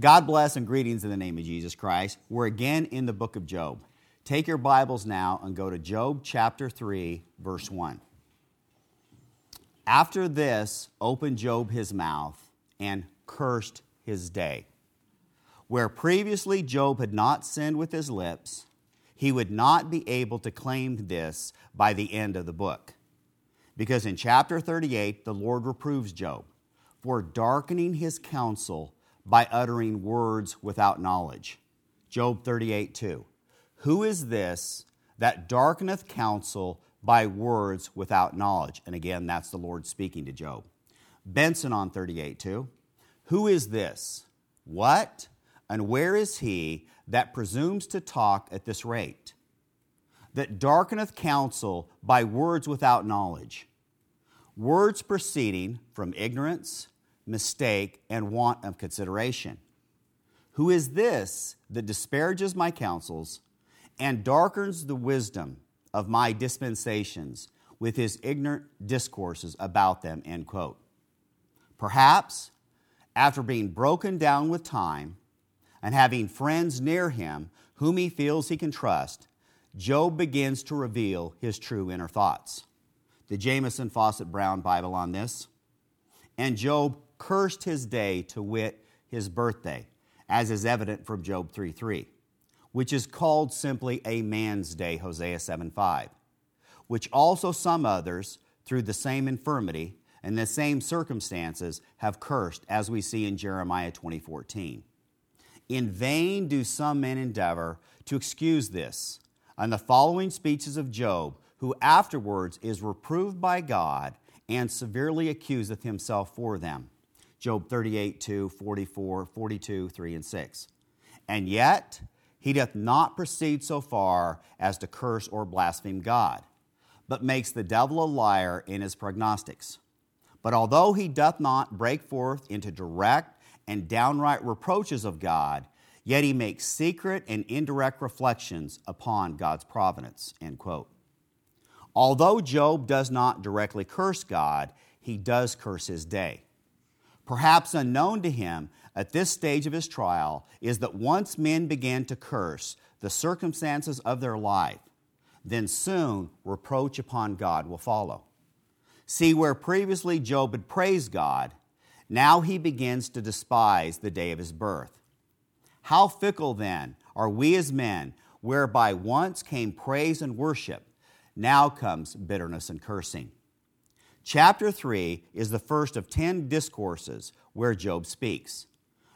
God bless and greetings in the name of Jesus Christ. We're again in the book of Job. Take your Bibles now and go to Job chapter 3, verse 1. After this, opened Job his mouth and cursed his day. Where previously Job had not sinned with his lips, he would not be able to claim this by the end of the book. Because in chapter 38, the Lord reproves Job for darkening his counsel by uttering words without knowledge. Job 38 2. Who is this that darkeneth counsel by words without knowledge? And again, that's the Lord speaking to Job. Benson on 38 2. Who is this? What and where is he that presumes to talk at this rate? That darkeneth counsel by words without knowledge. Words proceeding from ignorance mistake, and want of consideration. Who is this that disparages my counsels and darkens the wisdom of my dispensations with his ignorant discourses about them? End quote. Perhaps after being broken down with time and having friends near him whom he feels he can trust, Job begins to reveal his true inner thoughts. The Jamieson Fausset Brown Bible on this. And Job cursed his day, to wit, his birthday, as is evident from Job 3 3, which is called simply a man's day, Hosea 7 5, which also some others, through the same infirmity and the same circumstances, have cursed, as we see in Jeremiah 2014. In vain do some men endeavor to excuse this. On the following speeches of Job, who afterwards is reproved by God and severely accuseth himself for them. Job 38, 2, 44, 42, 3, and 6. And yet, he doth not proceed so far as to curse or blaspheme God, but makes the devil a liar in his prognostics. But although he doth not break forth into direct and downright reproaches of God, yet he makes secret and indirect reflections upon God's providence. End quote. Although Job does not directly curse God, he does curse his day. Perhaps unknown to him at this stage of his trial is that once men began to curse the circumstances of their life, then soon reproach upon God will follow. See, where previously Job had praised God, now he begins to despise the day of his birth. How fickle then are we as men, whereby once came praise and worship, now comes bitterness and cursing. Chapter 3 is the first of 10 discourses where Job speaks.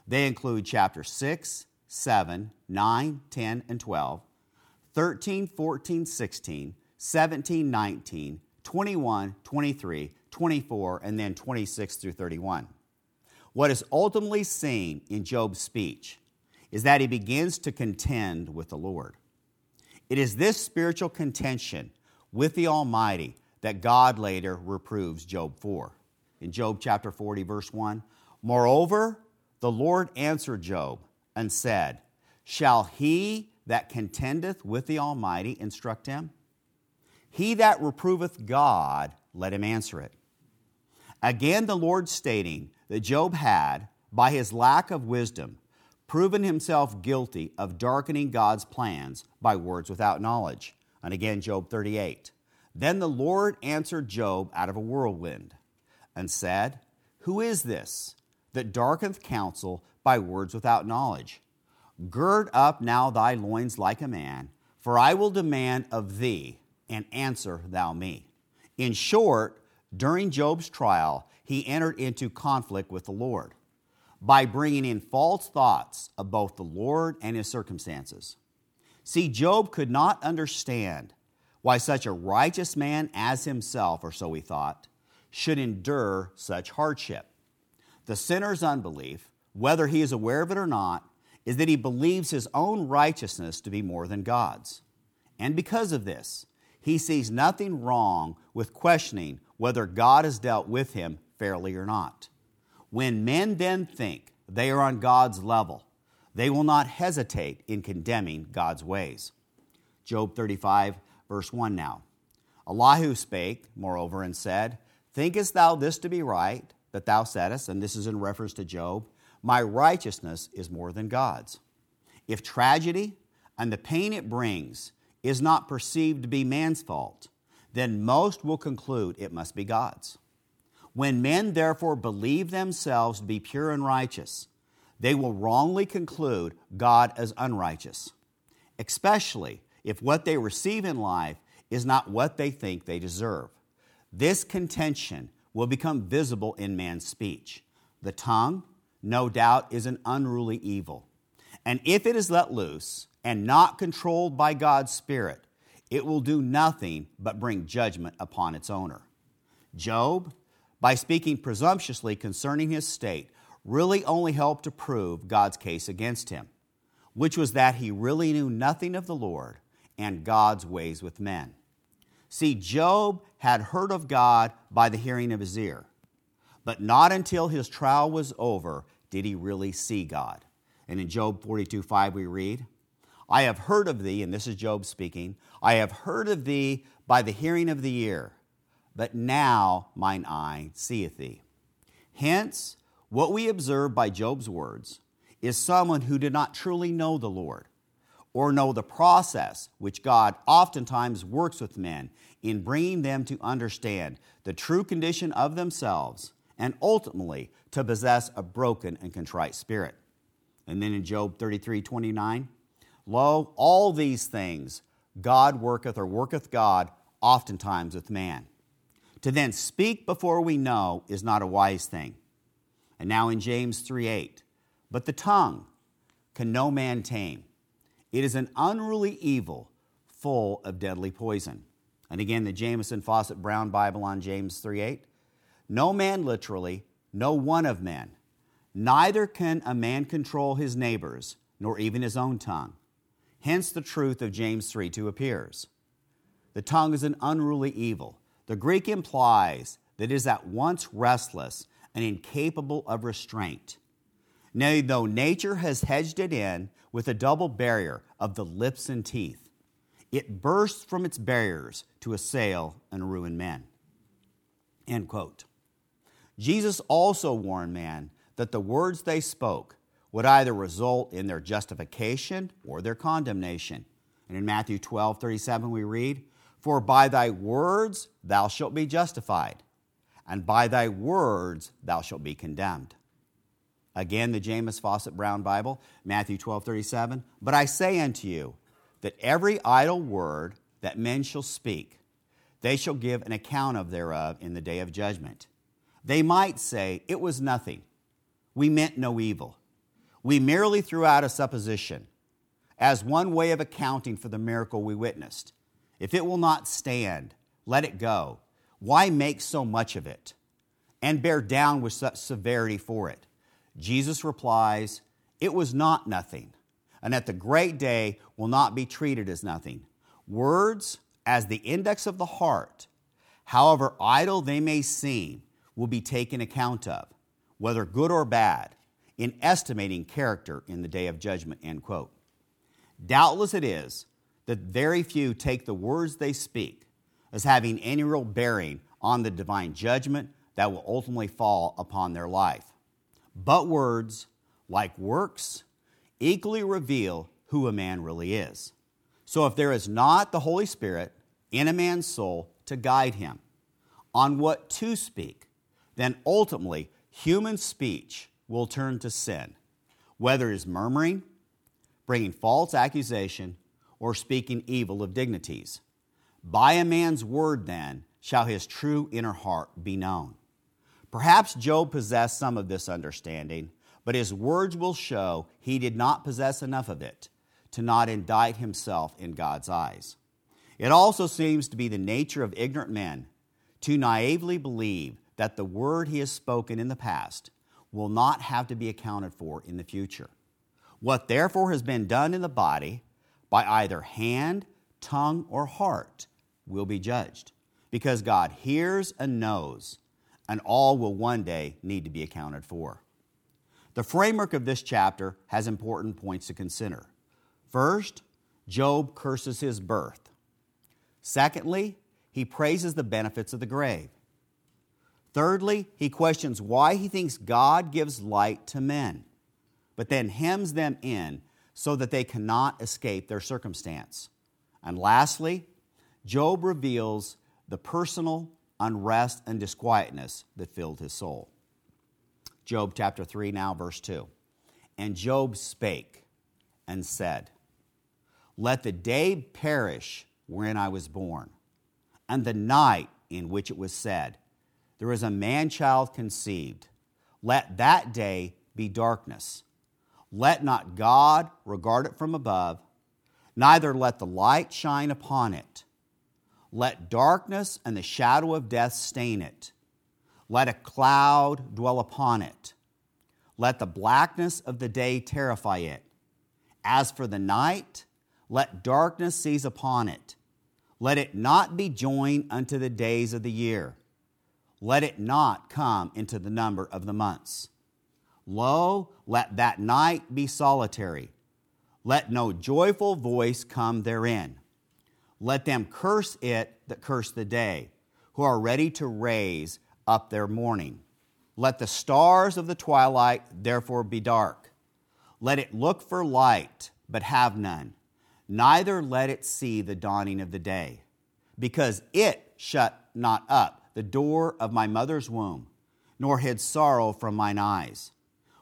They include chapter 6, 7, 9, 10, and 12, 13, 14, 16, 17, 19, 21, 23, 24, and then 26 through 31. What is ultimately seen in Job's speech is that he begins to contend with the Lord. It is this spiritual contention with the Almighty that God later reproves Job for. In Job chapter 40, verse 1, Moreover, the Lord answered Job and said, Shall he that contendeth with the Almighty instruct him? He that reproveth God, let him answer it. Again, the Lord stating that Job had, by his lack of wisdom, proven himself guilty of darkening God's plans by words without knowledge. And again, Job 38. Then the Lord answered Job out of a whirlwind and said, Who is this that darkeneth counsel by words without knowledge? Gird up now thy loins like a man, for I will demand of thee, and answer thou me. In short, during Job's trial, he entered into conflict with the Lord by bringing in false thoughts of both the Lord and his circumstances. See, Job could not understand why such a righteous man as himself, or so he thought, should endure such hardship. The sinner's unbelief, whether he is aware of it or not, is that he believes his own righteousness to be more than God's. And because of this, he sees nothing wrong with questioning whether God has dealt with him fairly or not. When men then think they are on God's level, they will not hesitate in condemning God's ways. Job 35 Verse 1 now. Elihu spake, moreover, and said, Thinkest thou this to be right, that thou saidst, and this is in reference to Job, my righteousness is more than God's. If tragedy and the pain it brings is not perceived to be man's fault, then most will conclude it must be God's. When men therefore believe themselves to be pure and righteous, they will wrongly conclude God as unrighteous, especially if what they receive in life is not what they think they deserve. This contention will become visible in man's speech. The tongue, no doubt, is an unruly evil. And if it is let loose and not controlled by God's Spirit, it will do nothing but bring judgment upon its owner. Job, by speaking presumptuously concerning his state, really only helped to prove God's case against him, which was that he really knew nothing of the Lord and God's ways with men. See, Job had heard of God by the hearing of his ear, but not until his trial was over did he really see God. And in Job 42 5, we read, I have heard of thee, and this is Job speaking, I have heard of thee by the hearing of the ear, but now mine eye seeth thee. Hence, what we observe by Job's words is someone who did not truly know the Lord or know the process which God oftentimes works with men in bringing them to understand the true condition of themselves and ultimately to possess a broken and contrite spirit. And then in Job 33 29, lo, all these things God worketh or worketh God oftentimes with man. To then speak before we know is not a wise thing. And now in James 3 8, but the tongue can no man tame. It is an unruly evil full of deadly poison. And again, the Jamieson Fausset Brown Bible on James 3 8. No man literally, no one of men. Neither can a man control his neighbors, nor even his own tongue. Hence the truth of James 3 2 appears. The tongue is an unruly evil. The Greek implies that it is at once restless and incapable of restraint. Nay, though nature has hedged it in with a double barrier of the lips and teeth, it bursts from its barriers to assail and ruin men. End quote. Jesus also warned man that the words they spoke would either result in their justification or their condemnation. And in Matthew 12 37, we read, For by thy words thou shalt be justified, and by thy words thou shalt be condemned. Again, the Jamieson Fausset Brown Bible, Matthew 12 37, But I say unto you, that every idle word that men shall speak, they shall give an account of thereof in the day of judgment. They might say, It was nothing. We meant no evil. We merely threw out a supposition as one way of accounting for the miracle we witnessed. If it will not stand, let it go. Why make so much of it and bear down with such severity for it? Jesus replies, It was not nothing, and that the great day will not be treated as nothing. Words, as the index of the heart, however idle they may seem, will be taken account of, whether good or bad, in estimating character in the day of judgment. End quote. Doubtless it is that very few take the words they speak as having any real bearing on the divine judgment that will ultimately fall upon their life. But words, like works, equally reveal who a man really is. So if there is not the Holy Spirit in a man's soul to guide him on what to speak, then ultimately human speech will turn to sin, whether it is murmuring, bringing false accusation, or speaking evil of dignities. By a man's word, then, shall his true inner heart be known. Perhaps Job possessed some of this understanding, but his words will show he did not possess enough of it to not indict himself in God's eyes. It also seems to be the nature of ignorant men to naively believe that the word he has spoken in the past will not have to be accounted for in the future. What therefore has been done in the body by either hand, tongue, or heart will be judged, because God hears and knows, and all will one day need to be accounted for. The framework of this chapter has important points to consider. First, Job curses his birth. Secondly, he praises the benefits of the grave. Thirdly, he questions why he thinks God gives light to men. but then hems them in so that they cannot escape their circumstance. And lastly, Job reveals the personal unrest and disquietness that filled his soul. Job chapter 3, now verse 2. And Job spake and said, Let the day perish wherein I was born, and the night in which it was said, There is a man child conceived. Let that day be darkness. Let not God regard it from above, neither let the light shine upon it. Let darkness and the shadow of death stain it. Let a cloud dwell upon it. Let the blackness of the day terrify it. As for the night, let darkness seize upon it. Let it not be joined unto the days of the year. Let it not come into the number of the months. Lo, let that night be solitary. Let no joyful voice come therein. Let them curse it that curse the day, who are ready to raise up their mourning. Let the stars of the twilight therefore be dark. Let it look for light, but have none. Neither let it see the dawning of the day, because it shut not up the door of my mother's womb, nor hid sorrow from mine eyes.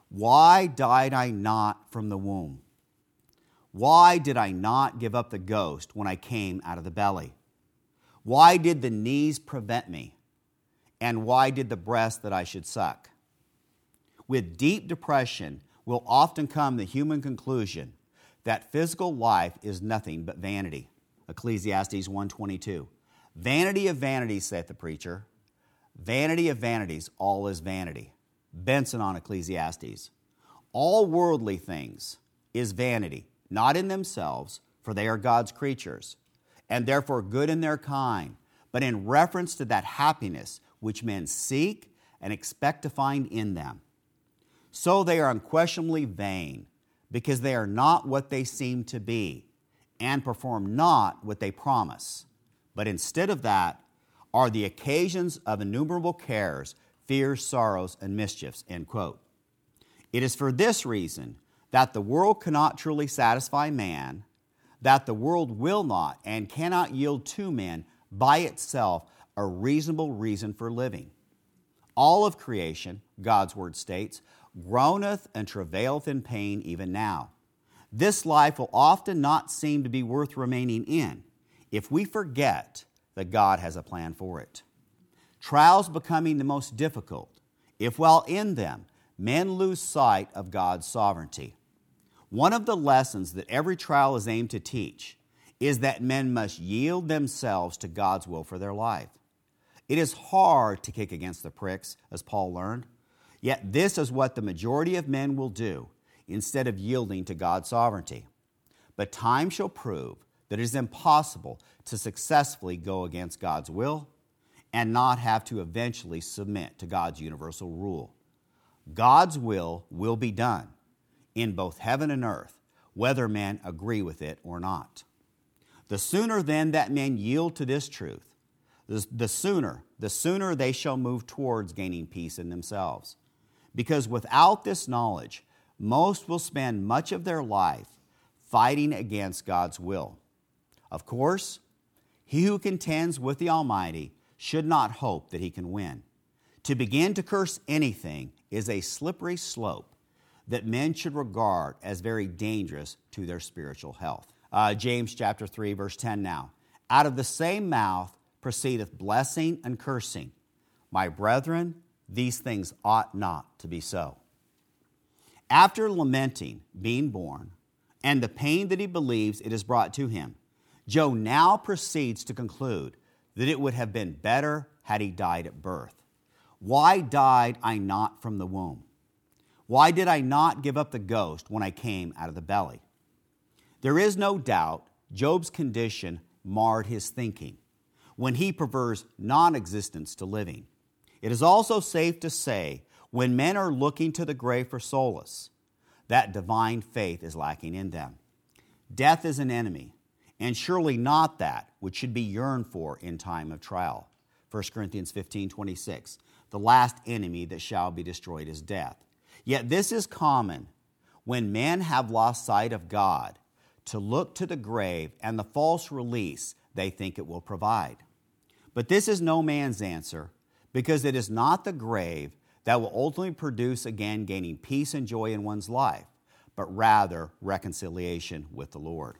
Why died I not from the womb? Why did I not give up the ghost when I came out of the belly? Why did the knees prevent me? And why did the breast that I should suck? With deep depression will often come the human conclusion that physical life is nothing but vanity. Ecclesiastes 1:22. Vanity of vanities, saith the preacher. Vanity of vanities, all is vanity. Benson on Ecclesiastes. All worldly things is vanity, not in themselves, for they are God's creatures, and therefore good in their kind, but in reference to that happiness which men seek and expect to find in them. So they are unquestionably vain, because they are not what they seem to be, and perform not what they promise, but instead of that are the occasions of innumerable cares fears, sorrows, and mischiefs. End quote. It is for this reason that the world cannot truly satisfy man, that the world will not and cannot yield to man by itself a reasonable reason for living. All of creation, God's word states, groaneth and travaileth in pain even now. This life will often not seem to be worth remaining in if we forget that God has a plan for it trials becoming the most difficult, if while in them men lose sight of God's sovereignty. One of the lessons that every trial is aimed to teach is that men must yield themselves to God's will for their life. It is hard to kick against the pricks, as Paul learned, yet this is what the majority of men will do instead of yielding to God's sovereignty. But time shall prove that it is impossible to successfully go against God's will and not have to eventually submit to God's universal rule. God's will will be done in both heaven and earth, whether men agree with it or not. The sooner then that men yield to this truth, the sooner, the sooner they shall move towards gaining peace in themselves. Because without this knowledge, most will spend much of their life fighting against God's will. Of course, he who contends with the Almighty should not hope that he can win. To begin to curse anything is a slippery slope that men should regard as very dangerous to their spiritual health. Uh, James chapter 3, verse 10 now. Out of the same mouth proceedeth blessing and cursing. My brethren, these things ought not to be so. After lamenting being born and the pain that he believes it has brought to him, Job now proceeds to conclude that it would have been better had he died at birth. Why died I not from the womb? Why did I not give up the ghost when I came out of the belly? There is no doubt Job's condition marred his thinking when he prefers non existence to living. It is also safe to say when men are looking to the grave for solace, that divine faith is lacking in them. Death is an enemy, and surely not that which should be yearned for in time of trial. 1 Corinthians 15 26. The last enemy that shall be destroyed is death. Yet this is common when men have lost sight of God, to look to the grave and the false release they think it will provide. But this is no man's answer, because it is not the grave that will ultimately produce again gaining peace and joy in one's life, but rather reconciliation with the Lord.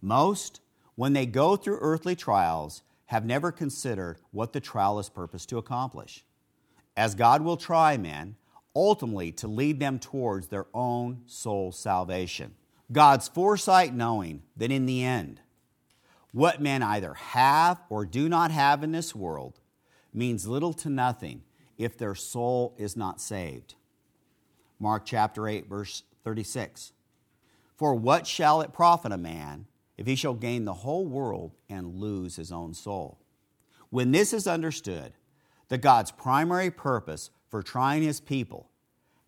Most, when they go through earthly trials, have never considered what the trial is purposed to accomplish. As God will try men, ultimately to lead them towards their own soul salvation. God's foresight knowing that in the end, what men either have or do not have in this world means little to nothing if their soul is not saved. Mark chapter 8, verse 36. For what shall it profit a man if he shall gain the whole world and lose his own soul? When this is understood, that God's primary purpose for trying his people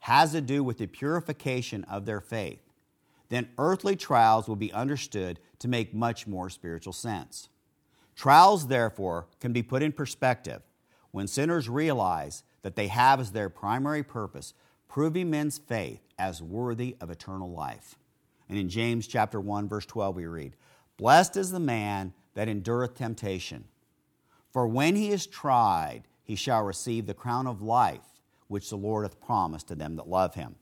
has to do with the purification of their faith, then earthly trials will be understood to make much more spiritual sense. Trials, therefore, can be put in perspective when sinners realize that they have as their primary purpose proving men's faith as worthy of eternal life. And in James chapter 1 verse 12 we read, "Blessed is the man that endureth temptation, for when he is tried, he shall receive the crown of life which the Lord hath promised to them that love him."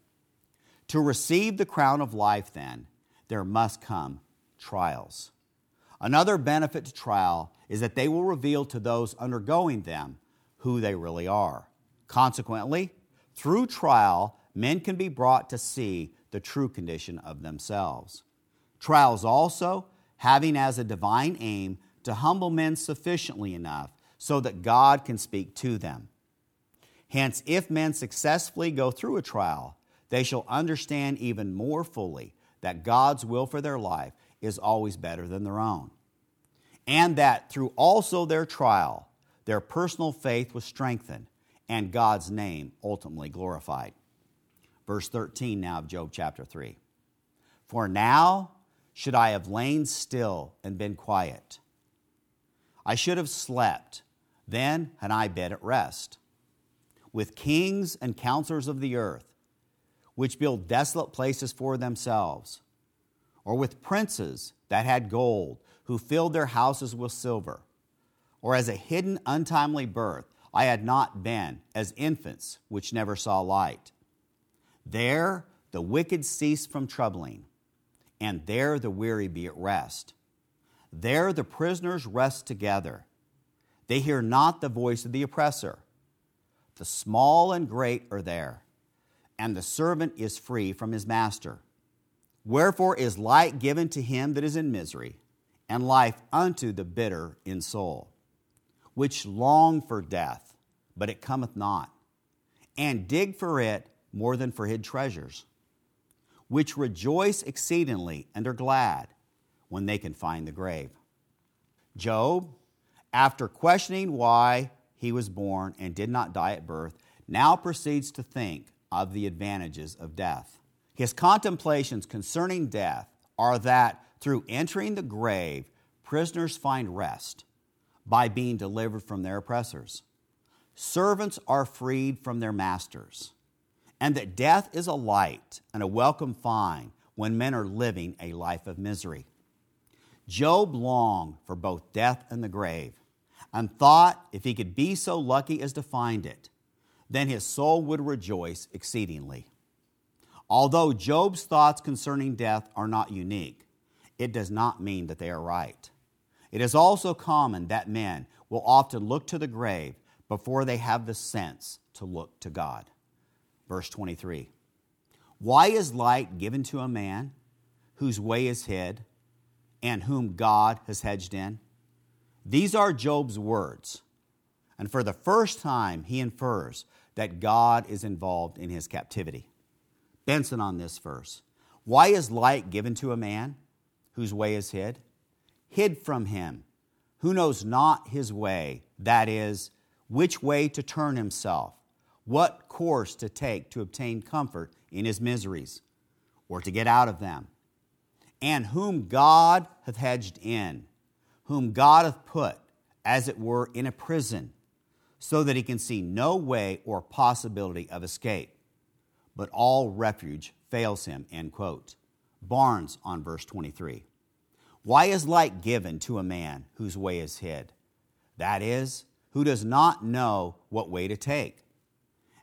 To receive the crown of life then, there must come trials. Another benefit to trial is that they will reveal to those undergoing them who they really are. Consequently, through trial, men can be brought to see the true condition of themselves. Trials also having as a divine aim to humble men sufficiently enough so that God can speak to them. Hence, if men successfully go through a trial, they shall understand even more fully that God's will for their life is always better than their own. And that through also their trial, their personal faith was strengthened and God's name ultimately glorified. Verse 13 now of Job chapter 3. For now should I have lain still and been quiet. I should have slept, then had I been at rest. With kings and counselors of the earth, which build desolate places for themselves, or with princes that had gold, who filled their houses with silver or as a hidden untimely birth, I had not been as infants which never saw light. There the wicked cease from troubling, and there the weary be at rest. There the prisoners rest together. They hear not the voice of the oppressor. The small and great are there, and the servant is free from his master. Wherefore is light given to him that is in misery, and life unto the bitter in soul which long for death, but it cometh not, and dig for it more than for hid treasures, which rejoice exceedingly and are glad when they can find the grave. Job, after questioning why he was born and did not die at birth, now proceeds to think of the advantages of death. His contemplations concerning death are that through entering the grave, prisoners find rest by being delivered from their oppressors. Servants are freed from their masters, and that death is a light and a welcome find when men are living a life of misery. Job longed for both death and the grave, and thought if he could be so lucky as to find it, then his soul would rejoice exceedingly. Although Job's thoughts concerning death are not unique, it does not mean that they are right. It is also common that men will often look to the grave before they have the sense to look to God. Verse 23 Why is light given to a man whose way is hid and whom God has hedged in? These are Job's words. And for the first time, he infers that God is involved in his captivity. Benson on this verse. Why is light given to a man whose way is hid? hid from him, who knows not his way, that is, which way to turn himself, what course to take to obtain comfort in his miseries, or to get out of them, and whom God hath hedged in, whom God hath put, as it were, in a prison, so that he can see no way or possibility of escape, but all refuge fails him, end quote. Barnes on verse 23. Why is light given to a man whose way is hid? That is, who does not know what way to take,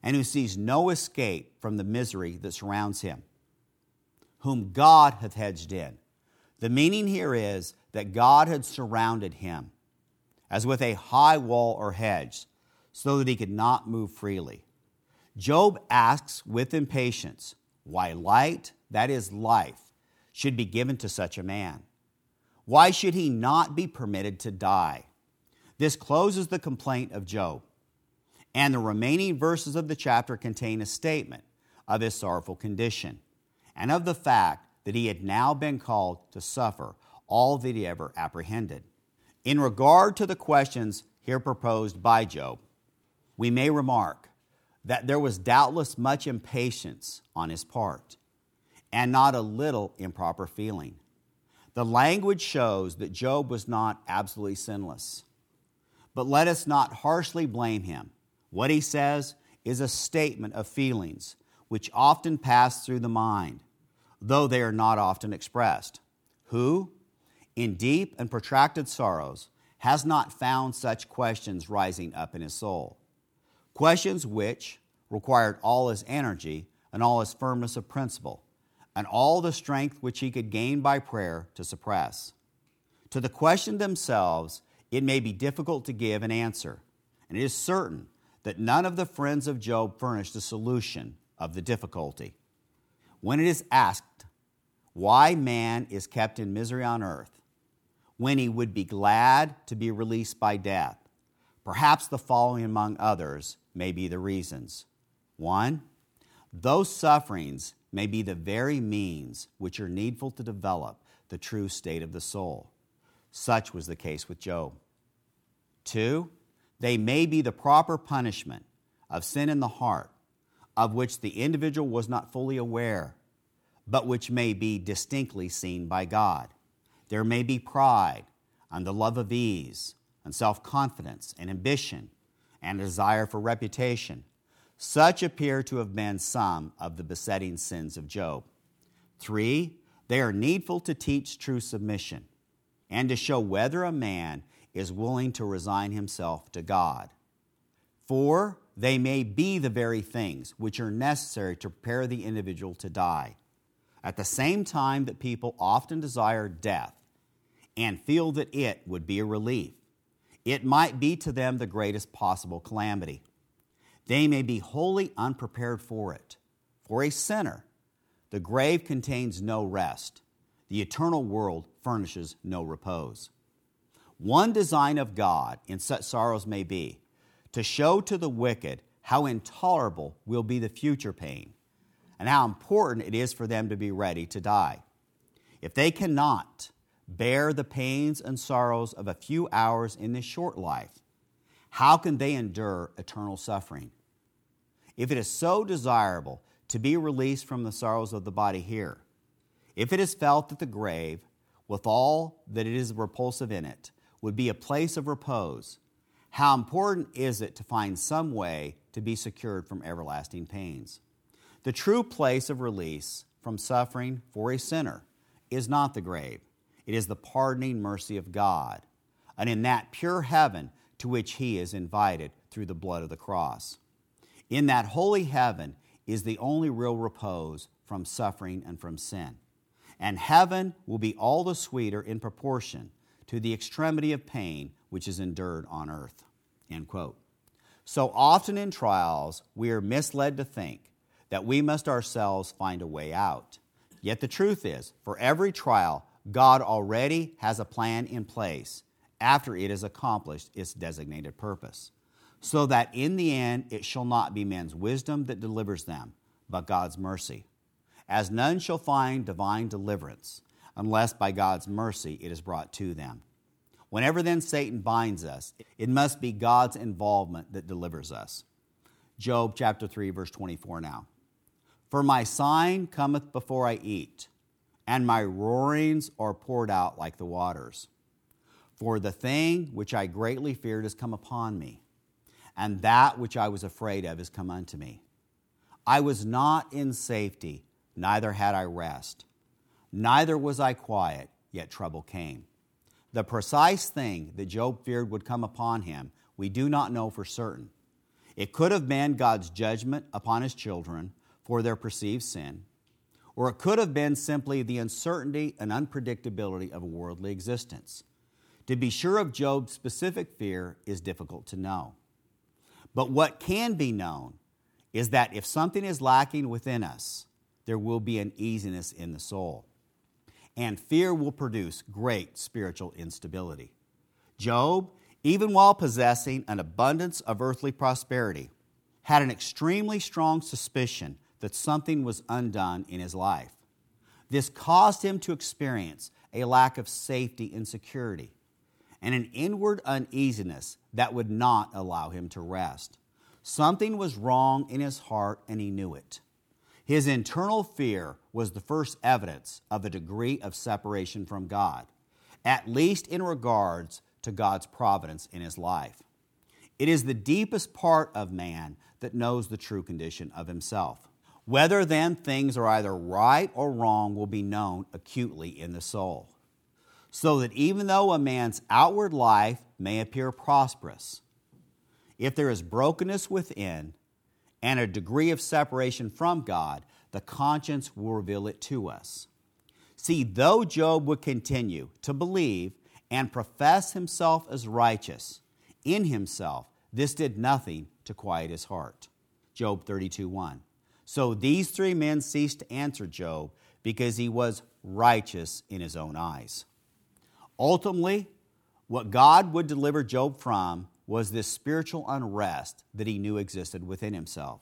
and who sees no escape from the misery that surrounds him, whom God hath hedged in. The meaning here is that God had surrounded him as with a high wall or hedge, so that he could not move freely. Job asks with impatience why light, that is life, should be given to such a man. Why should he not be permitted to die? This closes the complaint of Job. And the remaining verses of the chapter contain a statement of his sorrowful condition and of the fact that he had now been called to suffer all that he ever apprehended. In regard to the questions here proposed by Job, we may remark that there was doubtless much impatience on his part and not a little improper feeling. The language shows that Job was not absolutely sinless. But let us not harshly blame him. What he says is a statement of feelings which often pass through the mind, though they are not often expressed. Who, in deep and protracted sorrows, has not found such questions rising up in his soul? Questions which required all his energy and all his firmness of principle, and all the strength which he could gain by prayer to suppress. To the question themselves, it may be difficult to give an answer, and it is certain that none of the friends of Job furnished a solution of the difficulty. When it is asked why man is kept in misery on earth, when he would be glad to be released by death, perhaps the following among others may be the reasons. One, those sufferings may be the very means which are needful to develop the true state of the soul. Such was the case with Job. Two, they may be the proper punishment of sin in the heart, of which the individual was not fully aware, but which may be distinctly seen by God. There may be pride and the love of ease and self confidence and ambition and a desire for reputation. Such appear to have been some of the besetting sins of Job. Three, they are needful to teach true submission and to show whether a man is willing to resign himself to God. For they may be the very things which are necessary to prepare the individual to die. At the same time that people often desire death and feel that it would be a relief, it might be to them the greatest possible calamity. They may be wholly unprepared for it. For a sinner, the grave contains no rest, the eternal world furnishes no repose. One design of God in such sorrows may be to show to the wicked how intolerable will be the future pain and how important it is for them to be ready to die. If they cannot bear the pains and sorrows of a few hours in this short life, how can they endure eternal suffering? If it is so desirable to be released from the sorrows of the body here, if it is felt that the grave, with all that it is repulsive in it, would be a place of repose, how important is it to find some way to be secured from everlasting pains? The true place of release from suffering for a sinner is not the grave, it is the pardoning mercy of God, and in that pure heaven to which he is invited through the blood of the cross. In that holy heaven is the only real repose from suffering and from sin. And heaven will be all the sweeter in proportion to the extremity of pain which is endured on earth. End quote. So often in trials, we are misled to think that we must ourselves find a way out. Yet the truth is, for every trial, God already has a plan in place after it has accomplished its designated purpose, so that in the end it shall not be men's wisdom that delivers them, but God's mercy. As none shall find divine deliverance unless by God's mercy it is brought to them. Whenever then Satan binds us, it must be God's involvement that delivers us. Job chapter 3, verse 24 now. For my sign cometh before I eat, and my roarings are poured out like the waters. For the thing which I greatly feared has come upon me, and that which I was afraid of has come unto me. I was not in safety neither had I rest. Neither was I quiet, yet trouble came. The precise thing that Job feared would come upon him, we do not know for certain. It could have been God's judgment upon his children for their perceived sin, or it could have been simply the uncertainty and unpredictability of a worldly existence. To be sure of Job's specific fear is difficult to know. But what can be known is that if something is lacking within us, there will be an easiness in the soul. And fear will produce great spiritual instability. Job, even while possessing an abundance of earthly prosperity, had an extremely strong suspicion that something was undone in his life. This caused him to experience a lack of safety and security and an inward uneasiness that would not allow him to rest. Something was wrong in his heart, and he knew it. His internal fear was the first evidence of a degree of separation from God, at least in regards to God's providence in his life. It is the deepest part of man that knows the true condition of himself. Whether then things are either right or wrong will be known acutely in the soul so that even though a man's outward life may appear prosperous, if there is brokenness within and a degree of separation from God, the conscience will reveal it to us. See, though Job would continue to believe and profess himself as righteous in himself, this did nothing to quiet his heart. Job 32 1. So these three men ceased to answer Job because he was righteous in his own eyes. Ultimately, what God would deliver Job from was this spiritual unrest that he knew existed within himself.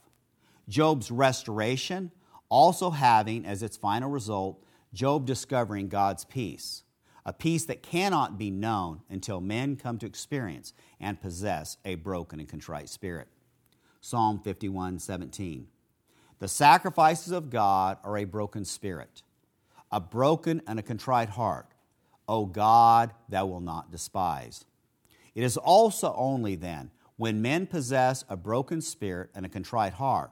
Job's restoration also having as its final result Job discovering God's peace, a peace that cannot be known until men come to experience and possess a broken and contrite spirit. Psalm 51 17. The sacrifices of God are a broken spirit, a broken and a contrite heart O God, thou wilt not despise. It is also only then, when men possess a broken spirit and a contrite heart,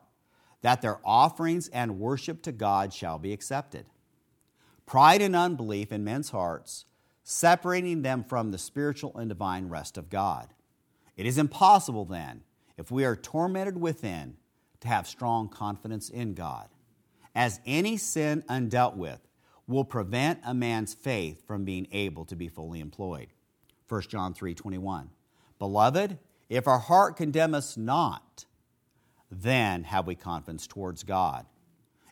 that their offerings and worship to God shall be accepted. Pride and unbelief in men's hearts, separating them from the spiritual and divine rest of God. It is impossible then, if we are tormented within, to have strong confidence in God. As any sin undealt with will prevent a man's faith from being able to be fully employed. 1 John 3:21. Beloved, if our heart condemn us not, then have we confidence towards God.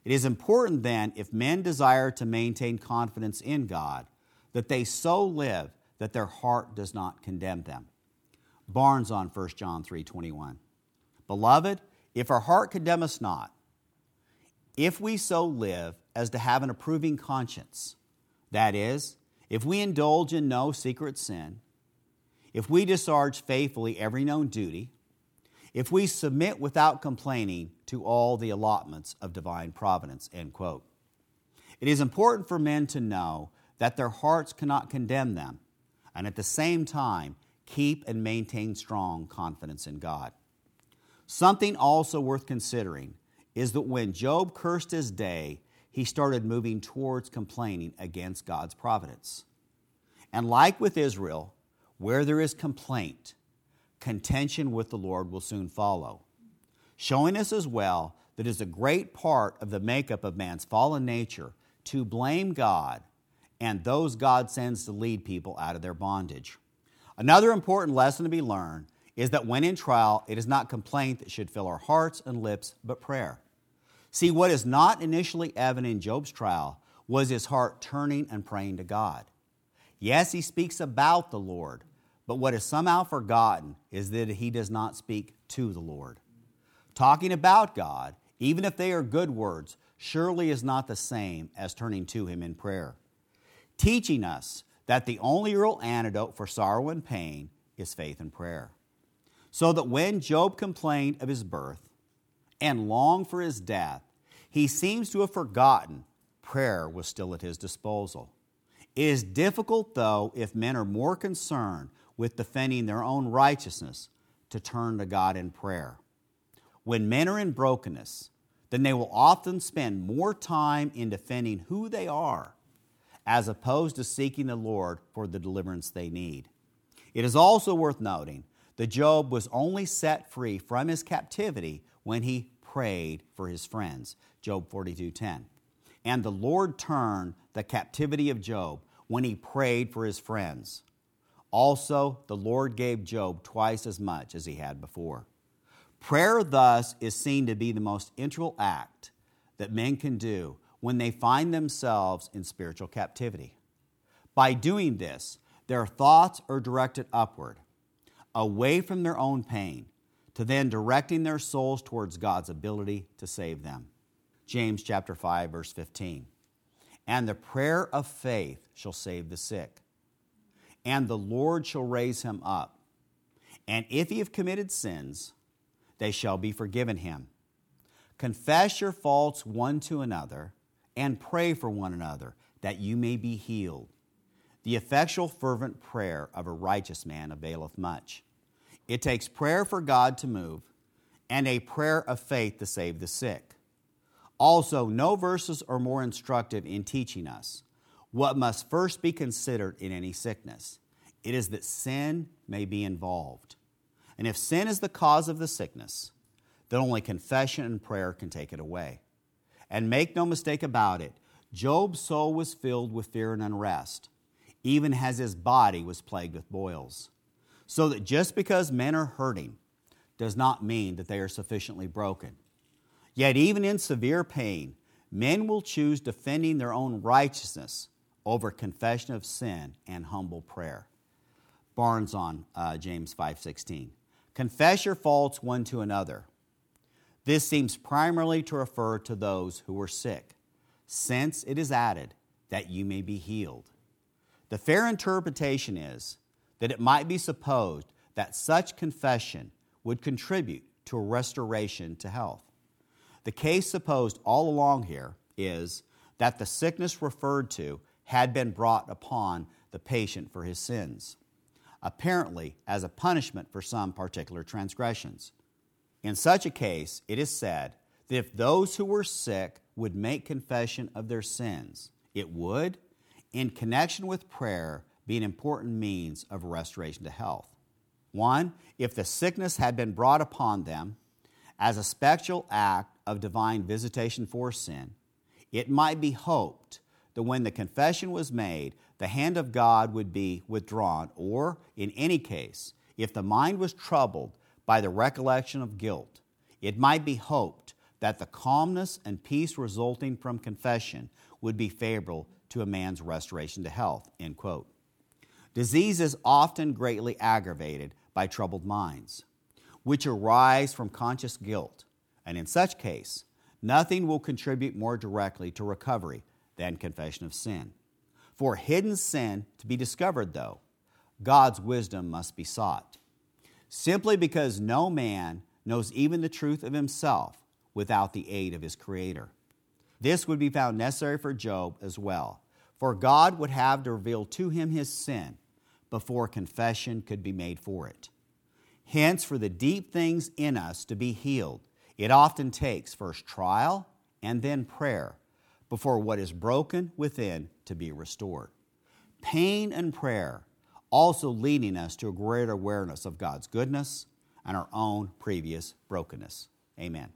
It is important then, if men desire to maintain confidence in God, that they so live that their heart does not condemn them. Barnes on 1 John 3:21. Beloved, if our heart condemn us not, if we so live as to have an approving conscience. That is, if we indulge in no secret sin, if we discharge faithfully every known duty, if we submit without complaining to all the allotments of divine providence, end quote. It is important for men to know that their hearts cannot condemn them, and at the same time, keep and maintain strong confidence in God. Something also worth considering is that when Job cursed his day, he started moving towards complaining against God's providence. And like with Israel, where there is complaint, contention with the Lord will soon follow, showing us as well that is a great part of the makeup of man's fallen nature to blame God and those God sends to lead people out of their bondage. Another important lesson to be learned is that when in trial, it is not complaint that should fill our hearts and lips, but prayer. See, what is not initially evident in Job's trial was his heart turning and praying to God. Yes, he speaks about the Lord, but what is somehow forgotten is that he does not speak to the Lord. Talking about God, even if they are good words, surely is not the same as turning to him in prayer. Teaching us that the only real antidote for sorrow and pain is faith and prayer. So that when Job complained of his birth, and longed for his death, he seems to have forgotten prayer was still at his disposal. It is difficult, though, if men are more concerned with defending their own righteousness, to turn to God in prayer. When men are in brokenness, then they will often spend more time in defending who they are as opposed to seeking the Lord for the deliverance they need. It is also worth noting that Job was only set free from his captivity when he prayed for his friends. Job 42:10. And the Lord turned the captivity of Job when he prayed for his friends. Also, the Lord gave Job twice as much as he had before. Prayer, thus, is seen to be the most integral act that men can do when they find themselves in spiritual captivity. By doing this, their thoughts are directed upward, away from their own pain, to then directing their souls towards God's ability to save them. James chapter 5 verse 15. And the prayer of faith shall save the sick, and the Lord shall raise him up. And if he have committed sins, they shall be forgiven him. Confess your faults one to another and pray for one another that you may be healed. The effectual, fervent prayer of a righteous man availeth much. It takes prayer for God to move and a prayer of faith to save the sick. Also, no verses are more instructive in teaching us what must first be considered in any sickness. It is that sin may be involved. And if sin is the cause of the sickness, then only confession and prayer can take it away. And make no mistake about it, Job's soul was filled with fear and unrest, even as his body was plagued with boils. So that just because men are hurting does not mean that they are sufficiently broken. Yet, even in severe pain, men will choose defending their own righteousness over confession of sin and humble prayer. Barnes on uh, James 5:16. Confess your faults one to another this seems primarily to refer to those who were sick, since it is added that you may be healed. The fair interpretation is that it might be supposed that such confession would contribute to a restoration to health. The case supposed all along here is that the sickness referred to had been brought upon the patient for his sins, apparently as a punishment for some particular transgressions. In such a case, it is said that if those who were sick would make confession of their sins, it would, in connection with prayer, be an important means of restoration to health. One, if the sickness had been brought upon them as a special act of divine visitation for sin, it might be hoped that when the confession was made, the hand of God would be withdrawn, or, in any case, if the mind was troubled by the recollection of guilt, it might be hoped that the calmness and peace resulting from confession would be favorable to a man's restoration to health. End quote. Disease is often greatly aggravated by troubled minds, which arise from conscious guilt, and in such case, nothing will contribute more directly to recovery than confession of sin. For hidden sin to be discovered, though, God's wisdom must be sought simply because no man knows even the truth of himself without the aid of his Creator. This would be found necessary for Job as well, for God would have to reveal to him his sin before confession could be made for it. Hence, for the deep things in us to be healed, it often takes first trial and then prayer before what is broken within to be restored. Pain and prayer also leading us to a greater awareness of God's goodness and our own previous brokenness. Amen.